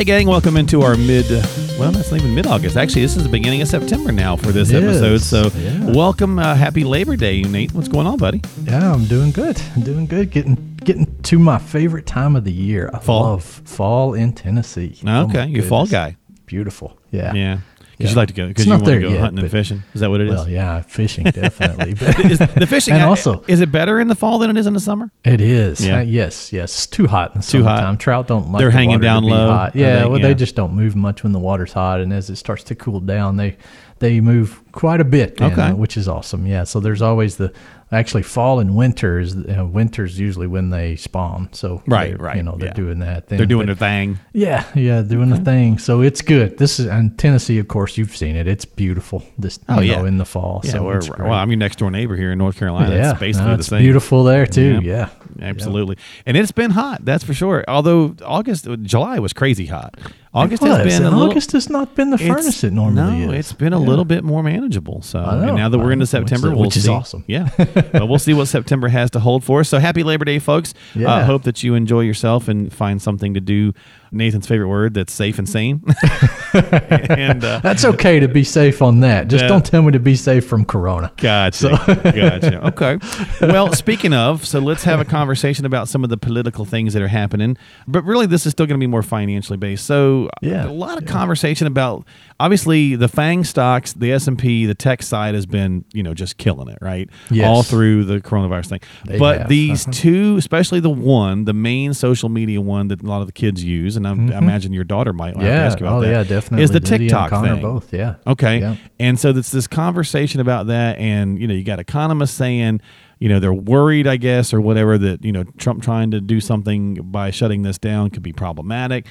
Hey, gang, welcome into our mid, well, that's not even mid August. Actually, this is the beginning of September now for this It episode. is, So, yeah. welcome. Uh, happy Labor Day, Nate. What's going on, buddy? Yeah, I'm doing good. I'm doing good. Getting getting to my favorite time of the year. I Fall? love fall in Tennessee. Oh Okay, you fall guy. Beautiful. Yeah. Yeah. Because Yeah. you like to go, because you want to go yet, hunting and fishing. Is that what it is? Well, yeah, fishing definitely. But Is the fishing and also is it better in the fall than it is in the summer? it is. Yeah. Uh, yes, yes. It's too hot in the Too hot. Trout don't like They're the hanging down low, Hot. Yeah, they? well, Yeah. they just don't move much when the water's hot, and as it starts to cool down, they they move quite a bit. then, Okay. uh, which is awesome. Yeah. So there's always the actually fall and winter is uh, winter's usually when they spawn. So Right, right, You know they're yeah. doing that. Then. They're doing But- their thing. Yeah, yeah, doing the thing. So it's good. This is and Tennessee, of course, you've seen it. It's beautiful. This Oh, you yeah. know, in the fall. Yeah, so we're, well, I'm your next door neighbor here in North Carolina. yeah, it's basically no, the it's same. beautiful there too. Yeah. Yeah, Absolutely. And it's been hot, that's for sure. Although August, July was crazy hot. August has been a and little. August has not been the furnace it normally no, is. it's been a little bit more manageable. So, I know, and now that we're into know, September, which we'll which is see. awesome. Yeah, but we'll see what September has to hold for us. So, happy Labor Day, folks. Uh, hope that you enjoy yourself and find something to do. Nathan's favorite word that's safe and sane. and uh, That's okay to be safe on that. Just Yeah. don't tell me to be safe from Corona. Gotcha. gotcha. Okay. Well, speaking of, so let's have a conversation about some of the political things that are happening. But really, this is still going to be more financially based. So, Yeah. a lot of conversation about obviously the FAANG stocks, the S and P, the tech side has been you know just killing it, right? Yes. All through the coronavirus thing. They but have. these Uh-huh. two, especially the one, the main social media one that a lot of the kids use, and I'm, I imagine your daughter might want to Mm-hmm. Yeah. ask you about Oh that. yeah, definitely. Is the TikTok thing? both? Yeah. Okay. Yeah. And so it's this conversation about that. And, you know, you got economists saying, you know, they're worried, I guess, or whatever, that, you know, Trump trying to do something by shutting this down could be problematic.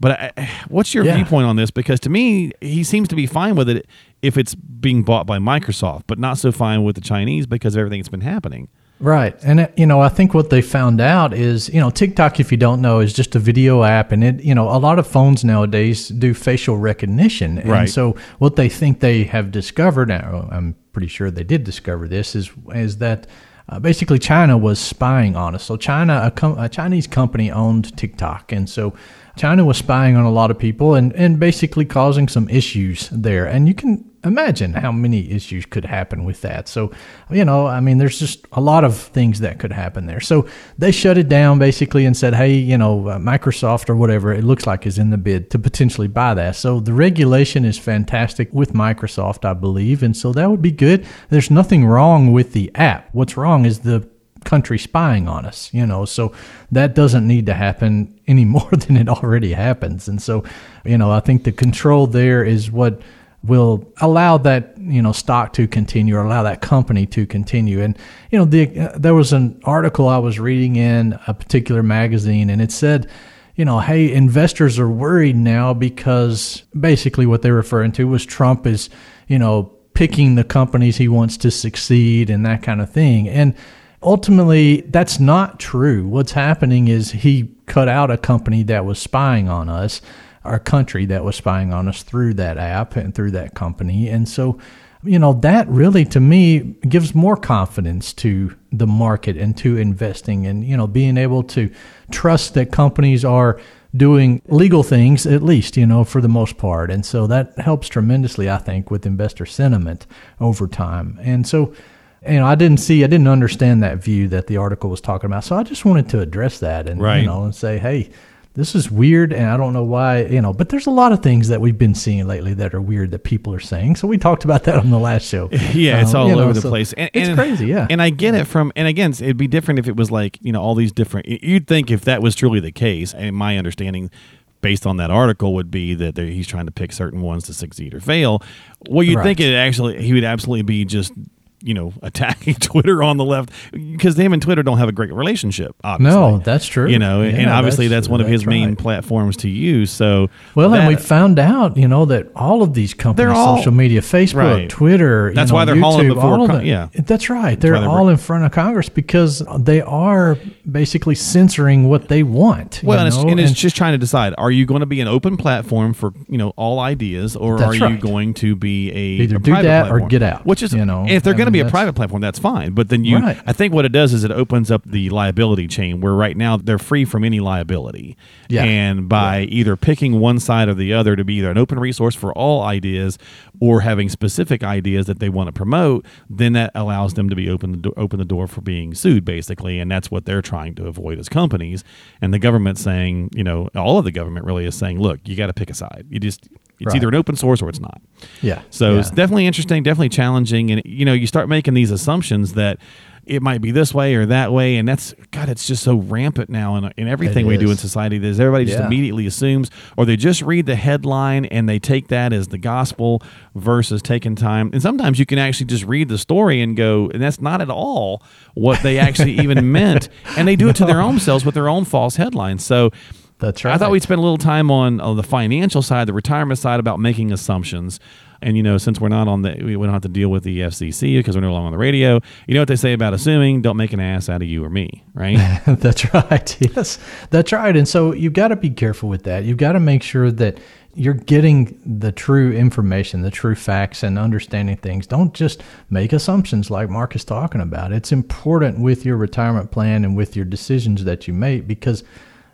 But I, what's your Yeah. viewpoint on this? Because to me, he seems to be fine with it if it's being bought by Microsoft, but not so fine with the Chinese because of everything that's been happening. Right. And, you know, I think what they found out is, you know, TikTok, if you don't know, is just a video app. And it, you know, a lot of phones nowadays do facial recognition. And Right. so what they think they have discovered, I'm pretty sure they did discover this, is, is that uh, basically China was spying on us. So China, a, com- a Chinese company owned TikTok. And so China was spying on a lot of people and, and basically causing some issues there. And you can imagine how many issues could happen with that. So, you know, I mean, there's just a lot of things that could happen there. So they shut it down basically and said, hey, you know, uh, Microsoft or whatever it looks like is in the bid to potentially buy that. So the regulation is fantastic with Microsoft, I believe. And so that would be good. There's nothing wrong with the app. What's wrong is the country spying on us, you know. So that doesn't need to happen any more than it already happens. And so, you know, I think the control there is what will allow that you know stock to continue or allow that company to continue. And you know the uh, there was an article I was reading in a particular magazine and it said you know hey investors are worried now because basically what they're referring to was Trump is you know picking the companies he wants to succeed and that kind of thing. And ultimately that's not true. What's happening is he cut out a company that was spying on us our country that was spying on us through that app and through that company. And so, you know, that really to me gives more confidence to the market and to investing and, you know, being able to trust that companies are doing legal things, at least, you know, for the most part. And so that helps tremendously, I think, with investor sentiment over time. And so, you know, I didn't see, I didn't understand that view that the article was talking about. So I just wanted to address that and, Right. you know, and say, hey, this is weird and I don't know why, you know, but there's a lot of things that we've been seeing lately that are weird that people are saying. So we talked about that on the last show. Yeah, it's Um, all you know, over the so place. And, it's and- crazy, yeah. And I get it from, and again, it'd be different if it was like, you know, all these different, you'd think if that was truly the case, and my understanding based on that article would be that he's trying to pick certain ones to succeed or fail. Well, you'd think it actually, he would absolutely be just you know attacking Twitter on the left because him and Twitter don't have a great relationship. Obviously. No, that's true. You know, and obviously that's, one of his that's main platforms to use. So Well, and we found out, you know, that all of these companies, all- social media, Facebook, Right. Twitter, you That's know, why they're hauling before all of them- yeah. that's right. They're they're all in front of Congress because they are basically censoring what they want. you Well, and it's, and it's And- just trying to decide: Are you going to be an open platform for you know all ideas, or are you going to be a Either a do private that or get out, Which is you know? if they're I going to be a private platform, that's fine. But then you, Right. I think what it does is it opens up the liability chain where right now they're free from any liability. Yeah. And by either picking one side or the other to be either an open resource for all ideas or having specific ideas that they want to promote, then that allows them to be open the do- open the door for being sued, basically, and that's what they're trying to avoid as companies. And the government saying, you know, all of the government really is saying, look, you got to pick a side. You just it's Right. either an open source or it's not. yeah. So yeah. it's definitely interesting, definitely challenging, and you know, you start making these assumptions that it might be this way or that way, and that's God, it's just so rampant now in, in everything It we do in society. That everybody just Yeah. immediately assumes, or they just read the headline and they take that as the gospel versus taking time. And sometimes you can actually just read the story and go, and that's not at all what they actually even meant, and they do it to their own selves with their own false headlines. So. That's right. I thought we'd spend a little time on, on the financial side, the retirement side, about making assumptions. And you know, since we're not on the, we don't have to deal with the FCC because we're no longer on the radio. You know what they say about assuming? Don't make an ass out of you or me, right? that's right. Yes, that's right. And so you've got to be careful with that. You've got to make sure that you're getting the true information, the true facts, and understanding things. Don't just make assumptions like Mark is talking about. It's important with your retirement plan and with your decisions that you make because.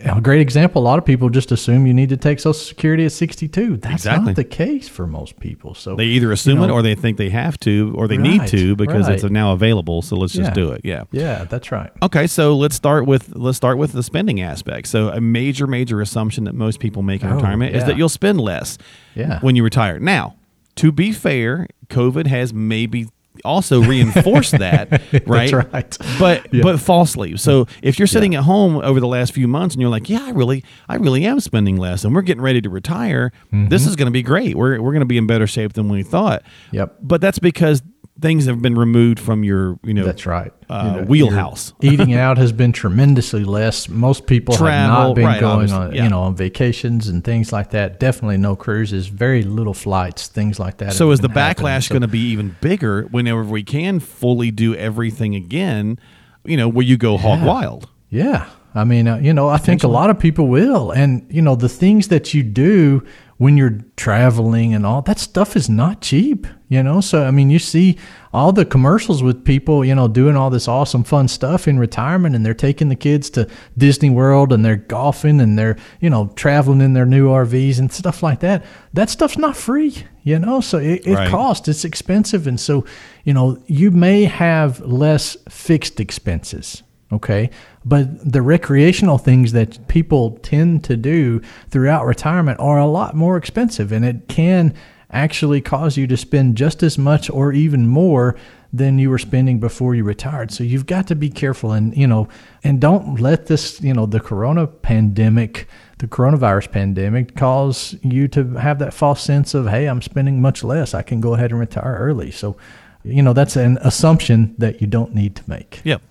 A great example. A lot of people just assume you need to take Social Security at 62. That's Exactly. not the case for most people. So they either assume you it or they think they have to or they need to because it's now available. So let's just do it. Yeah. yeah, that's right. Okay, so let's start with let's start with the spending aspect. So a major major assumption that most people make in Oh, retirement is that you'll spend less Yeah. when you retire. Now, to be fair, COVID has maybe also reinforce that, right? right. But Yeah. but falsely. So if you're sitting at home over the last few months and you're like, yeah, I really I really am spending less and we're getting ready to retire, Mm-hmm. this is going to be great. We're we're going to be in better shape than we thought. Yep. But that's because things have been removed from your, you know, That's right. uh, You know, wheelhouse. eating out has been tremendously less. Most people have not been right, going on, yeah. you know, on vacations and things like that. Definitely no cruises, very little flights, things like that. So is the backlash So- going to be even bigger whenever we can fully do everything again? You know, where you go hog Yeah. wild. Yeah. I mean, uh, you know, I think a lot of people will. And, you know, the things that you do when you're traveling and all that stuff is not cheap, you know? So, I mean, you see all the commercials with people, you know, doing all this awesome, fun stuff in retirement and they're taking the kids to Disney World and they're golfing and they're, you know, traveling in their new RVs and stuff like that. That stuff's not free, you know? So it, it Right. costs, it's expensive. And so, you know, you may have less fixed expenses okay? But the recreational things that people tend to do throughout retirement are a lot more expensive and it can actually cause you to spend just as much or even more than you were spending before you retired. So you've got to be careful and you know and don't let this you know the corona pandemic the coronavirus pandemic cause you to have that false sense of hey i'm spending much less. I can go ahead and retire early. So you know that's an assumption that you don't need to make. Yep.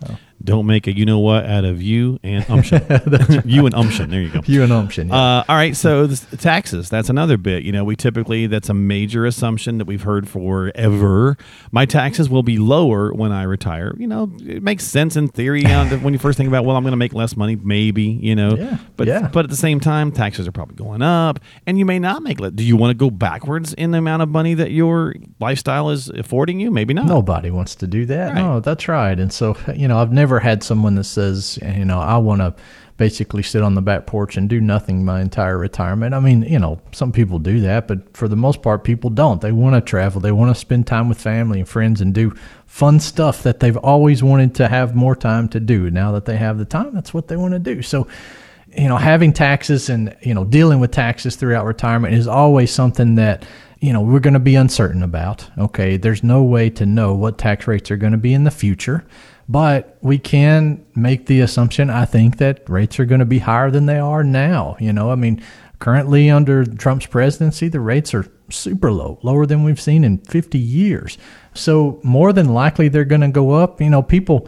Don't make a you know what out of you and umption. you and umption. There you go. you and umption yeah. Uh, all right, so taxes. That's another bit. You know, we typically that's a major assumption that we've heard forever. My taxes will be lower when I retire. You know, it makes sense in theory when you first think about, well, I'm going to make less money, maybe. You know, Yeah, but yeah. but at the same time, taxes are probably going up, and you may not make. le- Do you want to go backwards in the amount of money that your lifestyle is affording you? Maybe not. Nobody wants to do that. Right. No, that's right. And so, you know, I've never had someone that says, you know, I want to basically sit on the back porch and do nothing my entire retirement. I mean, you know, some people do that, but for the most part, people don't. They want to travel, they want to spend time with family and friends and do fun stuff that they've always wanted to have more time to do. Now that they have the time, that's what they want to do. So, you know, having taxes and, you know, dealing with taxes throughout retirement is always something that, you know, we're going to be uncertain about. Okay. There's no way to know what tax rates are going to be in the future, but we can make the assumption, I think, that rates are going to be higher than they are now. You know, I mean, Currently, under Trump's presidency, the rates are super low, lower than we've seen in 50 years. So more than likely, they're going to go up. You know, people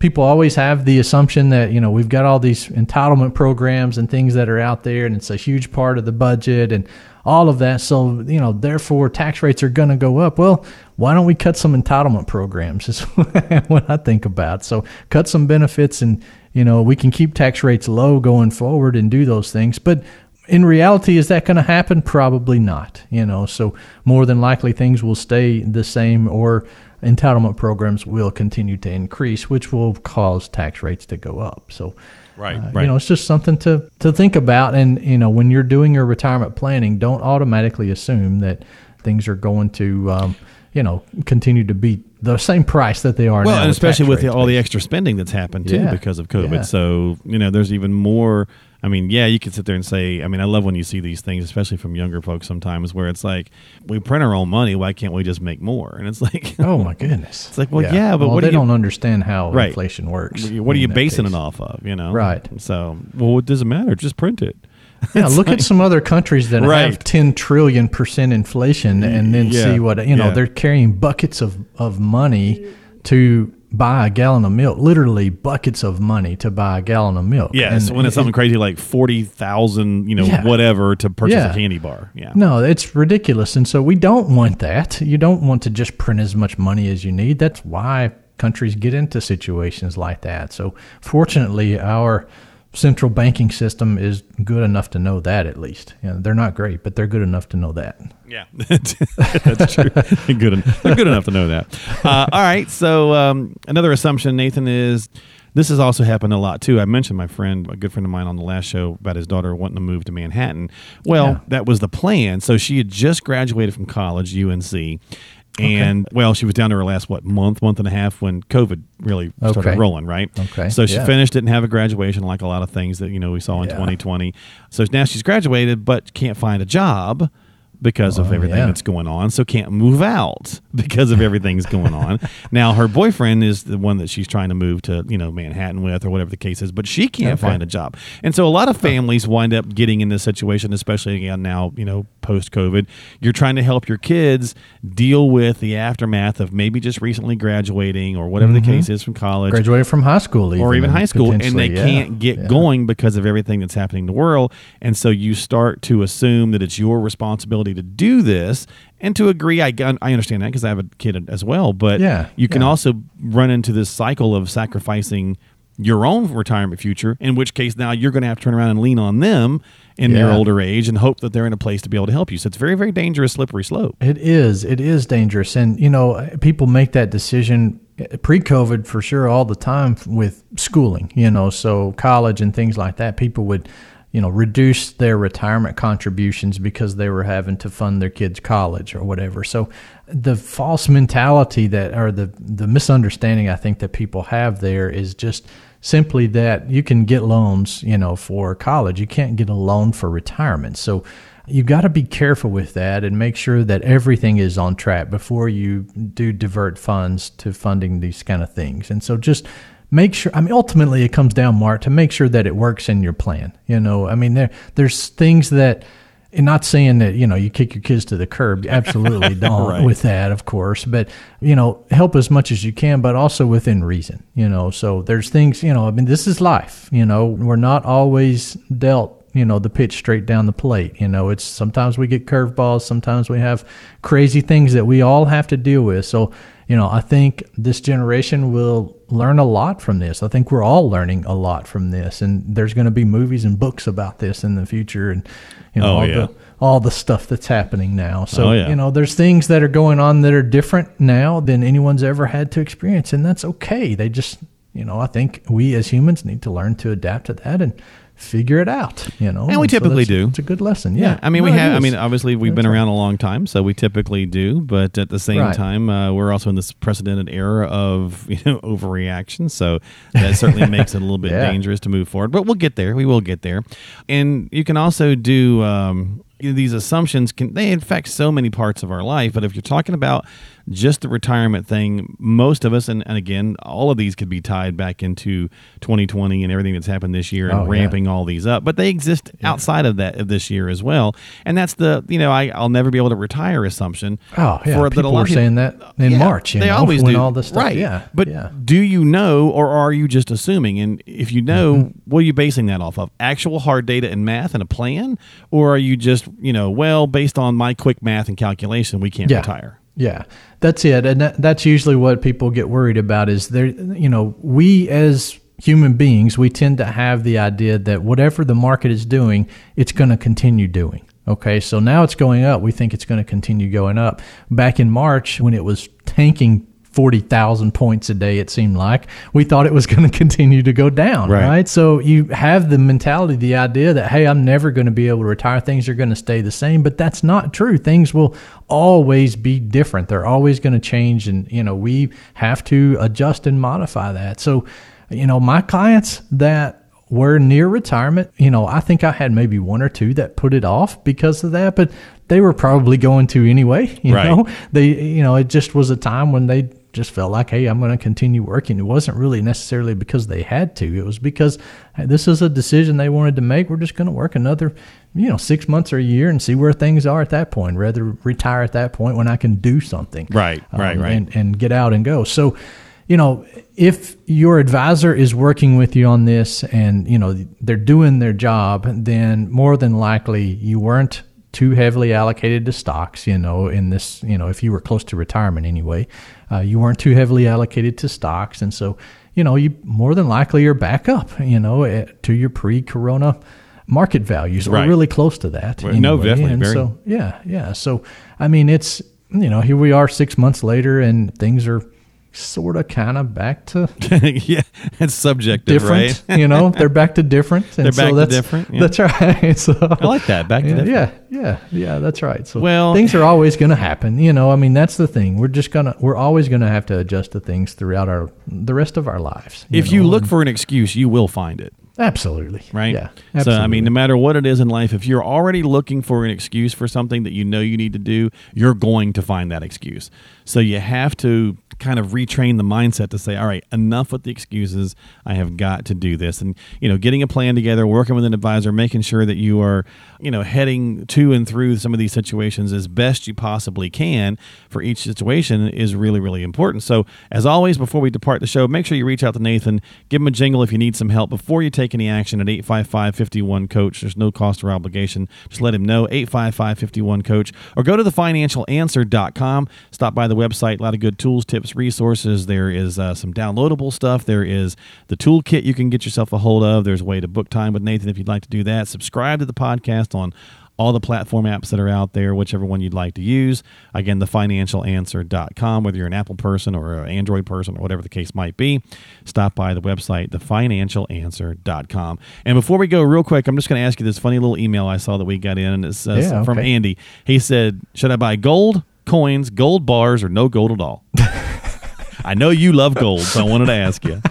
people always have the assumption that you know we've got all these entitlement programs and things that are out there, and it's a huge part of the budget and all of that. So you know, therefore, tax rates are going to go up. Well, why don't we cut some entitlement programs? Is what I think about. So cut some benefits, and you know, we can keep tax rates low going forward and do those things, but in reality, is that going to happen? Probably not. You know, so more than likely things will stay the same, or entitlement programs will continue to increase, which will cause tax rates to go up. So, Right, uh, right. you know, it's just something to to think about. And you know, when you're doing your retirement planning, don't automatically assume that things are going to, um, you know, continue to be the same price that they are well, now. and especially with the, all the extra spending that's happened too Yeah. because of COVID. Yeah. So you know, there's even more. I mean, yeah, you could sit there and say. I mean, I love when you see these things, especially from younger folks. Sometimes where it's like, we print our own money. Why can't we just make more? And it's like, Oh my goodness! It's like, well, yeah, but well, what do they you- don't understand how Right. inflation works. what are you basing case. it off of? You know, Right. So, well, what does it matter? Just print it. Yeah, look at some other countries that Right. have 10 trillion percent inflation and then Yeah, see what, you know, yeah. they're carrying buckets of, of money to buy a gallon of milk, literally buckets of money to buy a gallon of milk. Yeah. And so when it's it- something crazy like forty thousand, you know, Yeah. whatever to purchase Yeah. a candy bar. Yeah. No, it's ridiculous. And so we don't want that. You don't want to just print as much money as you need. That's why countries get into situations like that. So fortunately, our central banking system is good enough to know that at least. You know, they're not great, but they're good enough to know that. Yeah, that's true. good, en- they're good enough to know that. Uh, all right. So um, another assumption, Nathan, is this has also happened a lot too. I mentioned my friend, a good friend of mine, on the last show about his daughter wanting to move to Manhattan. Well, Yeah. that was the plan. So she had just graduated from college, UNC. And well, she was down to her last what month, month and a half when COVID really started Okay. rolling, right? Okay, So she yeah. finished, didn't have a graduation like a lot of things that you know we saw in Yeah. 2020. So now she's graduated, but can't find a job because of Oh, everything yeah. that's going on. So can't move out because of everything's going on. Now her boyfriend is the one that she's trying to move to, you know, Manhattan with or whatever the case is, but she can't Okay. find a job. And so a lot of families wind up getting in this situation, especially again now, you know, post COVID. You're trying to help your kids deal with the aftermath of maybe just recently graduating or whatever the mm-hmm. case is from college Graduated from high school, even, or even high school, and they yeah. can't get Yeah. going because of everything that's happening in the world. And so you start to assume that it's your responsibility to do this. And to agree, I, I understand that because I have a kid as well. But Yeah, you can yeah. also run into this cycle of sacrificing your own retirement future, in which case now you're going to have to turn around and lean on them in their older age and hope that they're in a place to be able to help you. So it's very, very dangerous, slippery slope. It is. It is dangerous. And, you know, people make that decision eh, pre COVID for sure all the time with schooling, you know, so college and things like that. People would, you know, reduce their retirement contributions because they were having to fund their kids' college or whatever. So the false mentality that, or the, the misunderstanding I think that people have there is just simply that you can get loans, you know, for college. You can't get a loan for retirement. So, you've got to be careful with that and make sure that everything is on track before you do divert funds to funding these kind of things. And so just make sure I mean ultimately it comes down Mark to make sure that it works in your plan. You know, I mean there there's things that and not saying that you know you kick your kids to the curb absolutely don't Right. with that of course but you know help as much as you can but also within reason you know so there's things you know i mean this is life you know we're not always dealt you know the pitch straight down the plate you know it's sometimes we get curveballs sometimes we have crazy things that we all have to deal with so you know i think this generation will learn a lot from this i think we're all learning a lot from this and there's going to be movies and books about this in the future and you know Oh, all yeah. the all the stuff that's happening now so Oh, yeah. you know there's things that are going on that are different now than anyone's ever had to experience and that's okay they just you know i think we as humans need to learn to adapt to that and figure it out you know And we so typically that's- do. it's a good lesson yeah, I mean, we No, it have. I mean, obviously, we've been That's right. around a long time, so we typically do. But at the same Right. time, uh, we're also in this precedented era of you know overreaction. So that certainly makes it a little bit Yeah. dangerous to move forward. But we'll get there. We will get there. And you can also do. Um, you know, these assumptions can they affect so many parts of our life. But if you're talking about just the retirement thing, most of us, and, and again, all of these could be tied back into 2020 and everything that's happened this year and Oh, yeah. ramping all these up. But they exist outside of that of this year as well. And that's the you know I, I'll never be able to retire assumption. Oh, yeah. for People were saying that in Yeah, March. You they know, always do. all this stuff. right? Yeah. But yeah. do you know, or are you just assuming? And if you know, Mm-hmm. what are you basing that off of? Actual hard data and math and a plan, or are you just you know, well, based on my quick math and calculation, we can't Yeah. retire. Yeah, that's it, and that, that's usually what people get worried about. Is there, you know, we as human beings, we tend to have the idea that whatever the market is doing, it's going to continue doing. Okay, so now it's going up. We think it's going to continue going up. Back in March, when it was tanking forty thousand points a day, it seemed like we thought it was going to continue to go down. Right. right? So you have the mentality, the idea that, hey, I'm never going to be able to retire. Things are going to stay the same. But that's not true. Things will always be different. They're always going to change. And, you know, we have to adjust and modify that. So, you know, my clients that were near retirement, you know, I think I had maybe one or two that put it off because of that, but they were probably going to anyway. You Right. know, they, you know, it just was a time when they just felt like, hey, I'm going to continue working. It wasn't really necessarily because they had to. It was because hey, this is a decision they wanted to make. We're just going to work another, you know, six months or a year and see where things are at that point. Rather retire at that point when I can do something. Right, um, right, right. And, and get out and go. So, you know, if your advisor is working with you on this and, you know, they're doing their job, then more than likely you weren't too heavily allocated to stocks, you know, in this, you know, if you were close to retirement anyway, uh, you weren't too heavily allocated to stocks. And so, you know, you more than likely are back up, you know, eh, to your pre corona market values or Right. really close to that. Well, no, definitely, And very. so, yeah, yeah. So, I mean, it's, you know, here we are six months later and things are sort of kind of back to yeah, it's subjective, different. right? you know, they're back to different. And They're so back to different, yeah. That's right. So I like that. Back to yeah, different. yeah, yeah, yeah. That's right. So Well- things are always going to happen. You know, I mean, that's the thing. We're just gonna, we're always going to have to adjust to things throughout our the rest of our lives. If you look and- for an excuse, you will find it. absolutely, right? Yeah. So I mean, no matter what it is in life, if you're already looking for an excuse for something that you know you need to do, you're going to find that excuse. So you have to kind of retrain the mindset to say, all right, enough with the excuses. I have got to do this. And, you know, getting a plan together, working with an advisor, making sure that you are, you know, heading to and through some of these situations as best you possibly can for each situation is really, really important. So, as always, before we depart the show, make sure you reach out to Nathan, give him a jingle if you need some help before you take any action at 855 51 Coach. There's no cost or obligation. Just let him know, 855 51 Coach, or go to thefinancialanswer.com. Stop by the website, a lot of good tools, tips, resources. There is uh, some downloadable stuff. There is the toolkit you can get yourself a hold of. There's a way to book time with Nathan if you'd like to do that. Subscribe to the podcast on all the platform apps that are out there, whichever one you'd like to use. Again, thefinancialanswer.com, whether you're an Apple person or an Android person or whatever the case might be, stop by the website, thefinancialanswer.com. And before we go, real quick, I'm just going to ask you this funny little email I saw that we got in, and it's uh, Yeah, from okay. Andy. He said, Should I buy gold, coins, gold bars, or no gold at all? I know you love gold, so I wanted to ask you.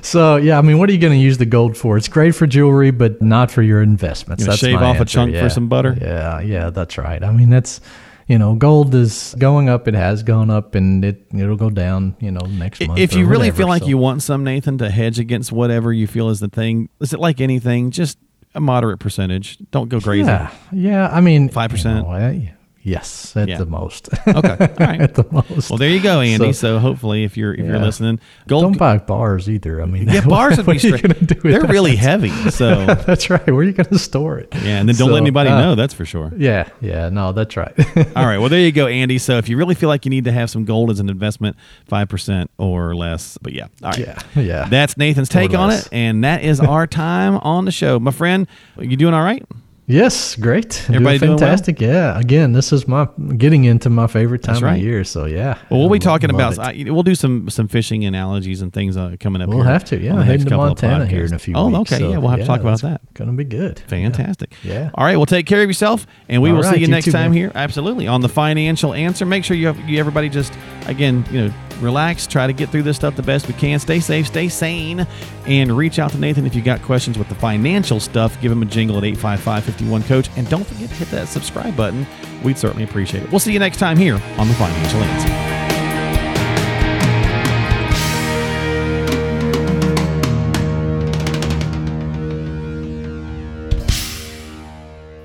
So yeah, I mean, what are you going to use the gold for? It's great for jewelry, but not for your investments. That's shave off a answer. chunk for some butter? Yeah, yeah, that's right. I mean, that's you know, gold is going up. It has gone up, and it it'll go down. You know, next month. if you really whatever, feel like so- you want some, Nathan, to hedge against whatever you feel is the thing, is it like anything? Just a moderate percentage. Don't go crazy. yeah, yeah. I mean, 5%? you know, yes, at Yeah. the most. Okay. All right. at the most. Well, there you go, Andy. So, So- hopefully, if you're if you're listening, gold. Don't buy bars either. I mean, yeah, bars would be what are you straight. They're really heavy. So That's right. Where are you going to store it? yeah, and then don't let anybody uh, know. That's for sure. Yeah, yeah. No, that's right. All right. Well, there you go, Andy. So if you really feel like you need to have some gold as an investment, five percent or less. But yeah. All right. Yeah, yeah. That's Nathan's take on it, and that is our time on the show, my friend. You doing all right? Yes, great. Everybody doing doing well? fantastic. Yeah. Again, this is my getting into my favorite time right. of year. So yeah. Well, we'll be talking about. I, we'll do some some fishing analogies and things uh, coming up. We'll have to. Yeah, heading to Montana here in a few oh, weeks. okay. so, yeah, we'll have to talk about that. Gonna be good. Fantastic. Yeah. All right. Well, take care of yourself, and we All will see you you next too, time man. here. Absolutely on the financial answer. Make sure you have you everybody just again you know relax, try to get through this stuff the best we can. Stay safe, stay sane, and reach out to Nathan if you got questions with the financial stuff. Give him a jingle at 855 51 Coach. And don't forget to hit that subscribe button. We'd certainly appreciate it. We'll see you next time here on The Financial Answer.